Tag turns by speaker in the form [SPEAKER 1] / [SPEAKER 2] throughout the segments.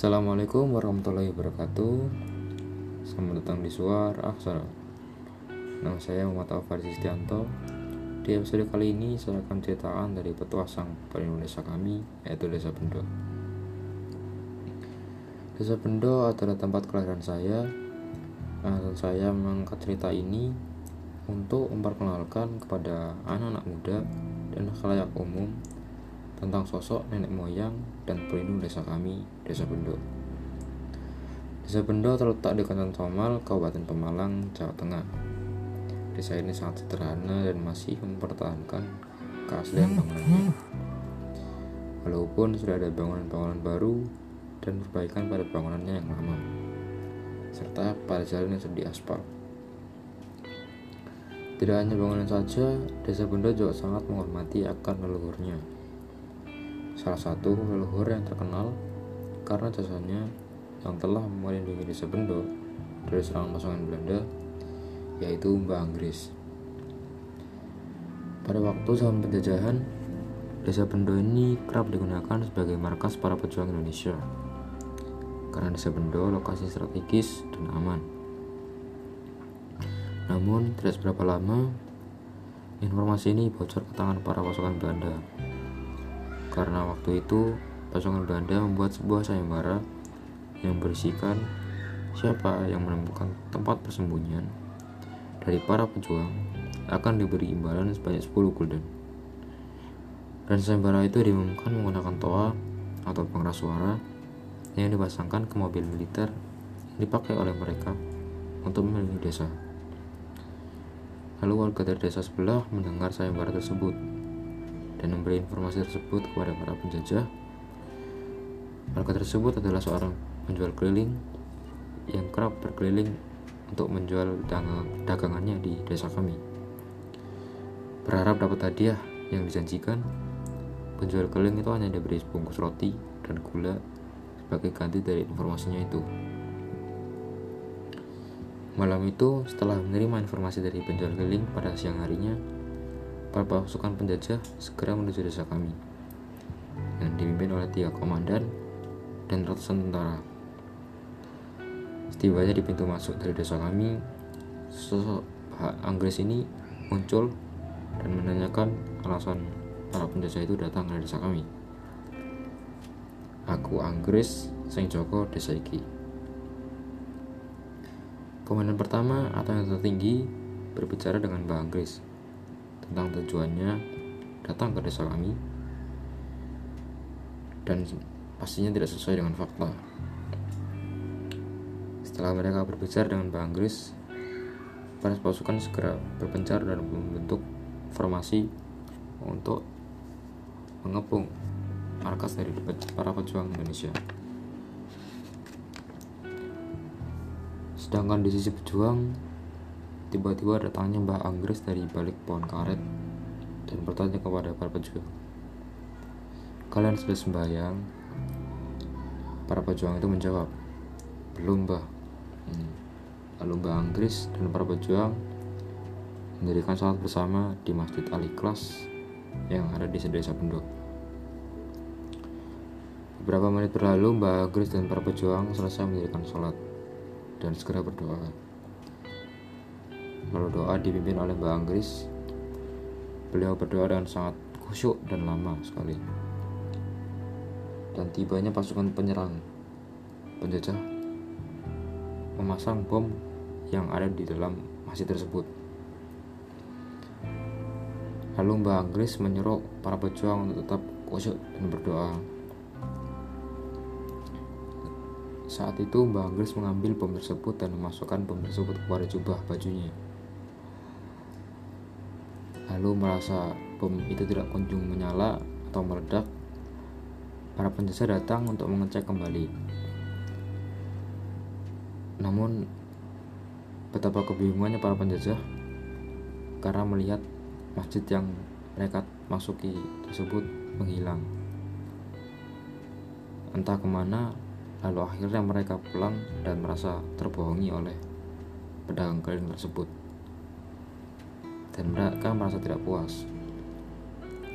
[SPEAKER 1] Assalamualaikum warahmatullahi wabarakatuh. Selamat datang di Suara Aksara Nama saya Muhammad Alfar Sistianto. Di episode kali ini saya akan ceritakan dari petua sang pelindung desa kami Yaitu Desa Bendo. Desa Bendo adalah tempat kelahiran saya. Dan saya mengangkat cerita ini Untuk memperkenalkan kepada anak-anak muda dan khalayak umum tentang sosok nenek moyang dan pelindung desa kami, Desa Bendo. Desa Bendo terletak di Kecamatan Somal, Kabupaten Pemalang, Jawa Tengah. Desa ini sangat sederhana dan masih mempertahankan keaslian bangunannya. Walaupun sudah ada bangunan-bangunan baru dan perbaikan pada bangunannya yang lama, serta pada jalan yang sudah diaspal. Tidak hanya bangunan saja, Desa Bendo juga sangat menghormati akan leluhurnya salah satu leluhur yang terkenal karena jasanya yang telah melindungi desa Bendo dari serangan pasukan Belanda yaitu Mbak Anggris. Pada waktu zaman penjajahan, desa Bendo ini kerap digunakan sebagai markas para pejuang Indonesia karena desa Bendo lokasi strategis dan aman. Namun, tidak seberapa lama, informasi ini bocor ke tangan para pasukan Belanda karena waktu itu pasukan Belanda membuat sebuah sayembara yang berisikan siapa yang menemukan tempat persembunyian dari para pejuang akan diberi imbalan sebanyak 10 gulden. Dan sayembara itu diumumkan menggunakan toa atau pengeras suara yang dipasangkan ke mobil militer yang dipakai oleh mereka untuk melindungi desa. Lalu warga dari desa sebelah mendengar sayembara tersebut dan memberi informasi tersebut kepada para penjajah. Warga tersebut adalah seorang penjual keliling yang kerap berkeliling untuk menjual dagangannya di desa kami. Berharap dapat hadiah yang dijanjikan, penjual keliling itu hanya diberi sebungkus roti dan gula sebagai ganti dari informasinya itu. Malam itu, setelah menerima informasi dari penjual keliling pada siang harinya, para pasukan penjajah segera menuju desa kami yang dipimpin oleh tiga komandan dan ratusan tentara. Setibanya di pintu masuk dari desa kami, sosok Anggris ini muncul dan menanyakan alasan para penjajah itu datang ke desa kami. Aku Anggris, Seng Joko, desa iki. Komandan pertama atau yang tertinggi berbicara dengan Mbak Anggris tentang tujuannya datang ke desa kami dan pastinya tidak sesuai dengan fakta. Setelah mereka berbicara dengan Bang Anggris, para pasukan segera berpencar dan membentuk formasi untuk mengepung markas dari para pejuang Indonesia. Sedangkan di sisi pejuang, Tiba-tiba datangnya Mbah Anggris dari balik pohon karet dan bertanya kepada para pejuang. Kalian sudah sembahyang? Para pejuang itu menjawab, belum mbah. Hmm. Lalu Mbah Anggris dan para pejuang mendirikan salat bersama di Masjid Al Ikhlas yang ada di desa Bendo. Beberapa menit berlalu, Mbah Anggris dan para pejuang selesai mendirikan sholat dan segera berdoa. Lalu doa dipimpin oleh Mbak Anggris. Beliau berdoa dengan sangat khusyuk dan lama sekali. Dan tibanya pasukan penyerang penjajah memasang bom yang ada di dalam masjid tersebut. Lalu Mbak Anggris menyuruh para pejuang untuk tetap khusyuk dan berdoa. Saat itu Mbak Anggris mengambil bom tersebut dan memasukkan bom tersebut kepada jubah bajunya lalu merasa bom itu tidak kunjung menyala atau meledak, para penjajah datang untuk mengecek kembali. Namun, betapa kebingungannya para penjajah karena melihat masjid yang mereka masuki tersebut menghilang. Entah ke mana, lalu akhirnya mereka pulang dan merasa terbohongi oleh pedagang keliling tersebut dan mereka merasa tidak puas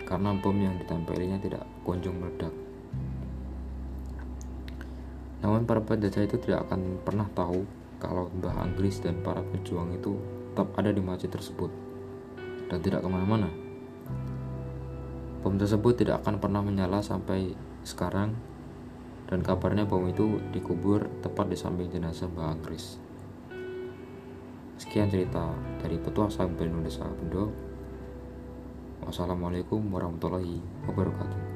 [SPEAKER 1] karena bom yang ditempelinya tidak kunjung meledak. Namun para penjajah itu tidak akan pernah tahu kalau Mbah Anggris dan para pejuang itu tetap ada di masjid tersebut dan tidak ke mana-mana. Bom tersebut tidak akan pernah menyala sampai sekarang dan kabarnya bom itu dikubur tepat di samping jenazah Mbah Anggris. Sekian cerita dari Petua Indonesia Bendo. Wassalamualaikum warahmatullahi wabarakatuh.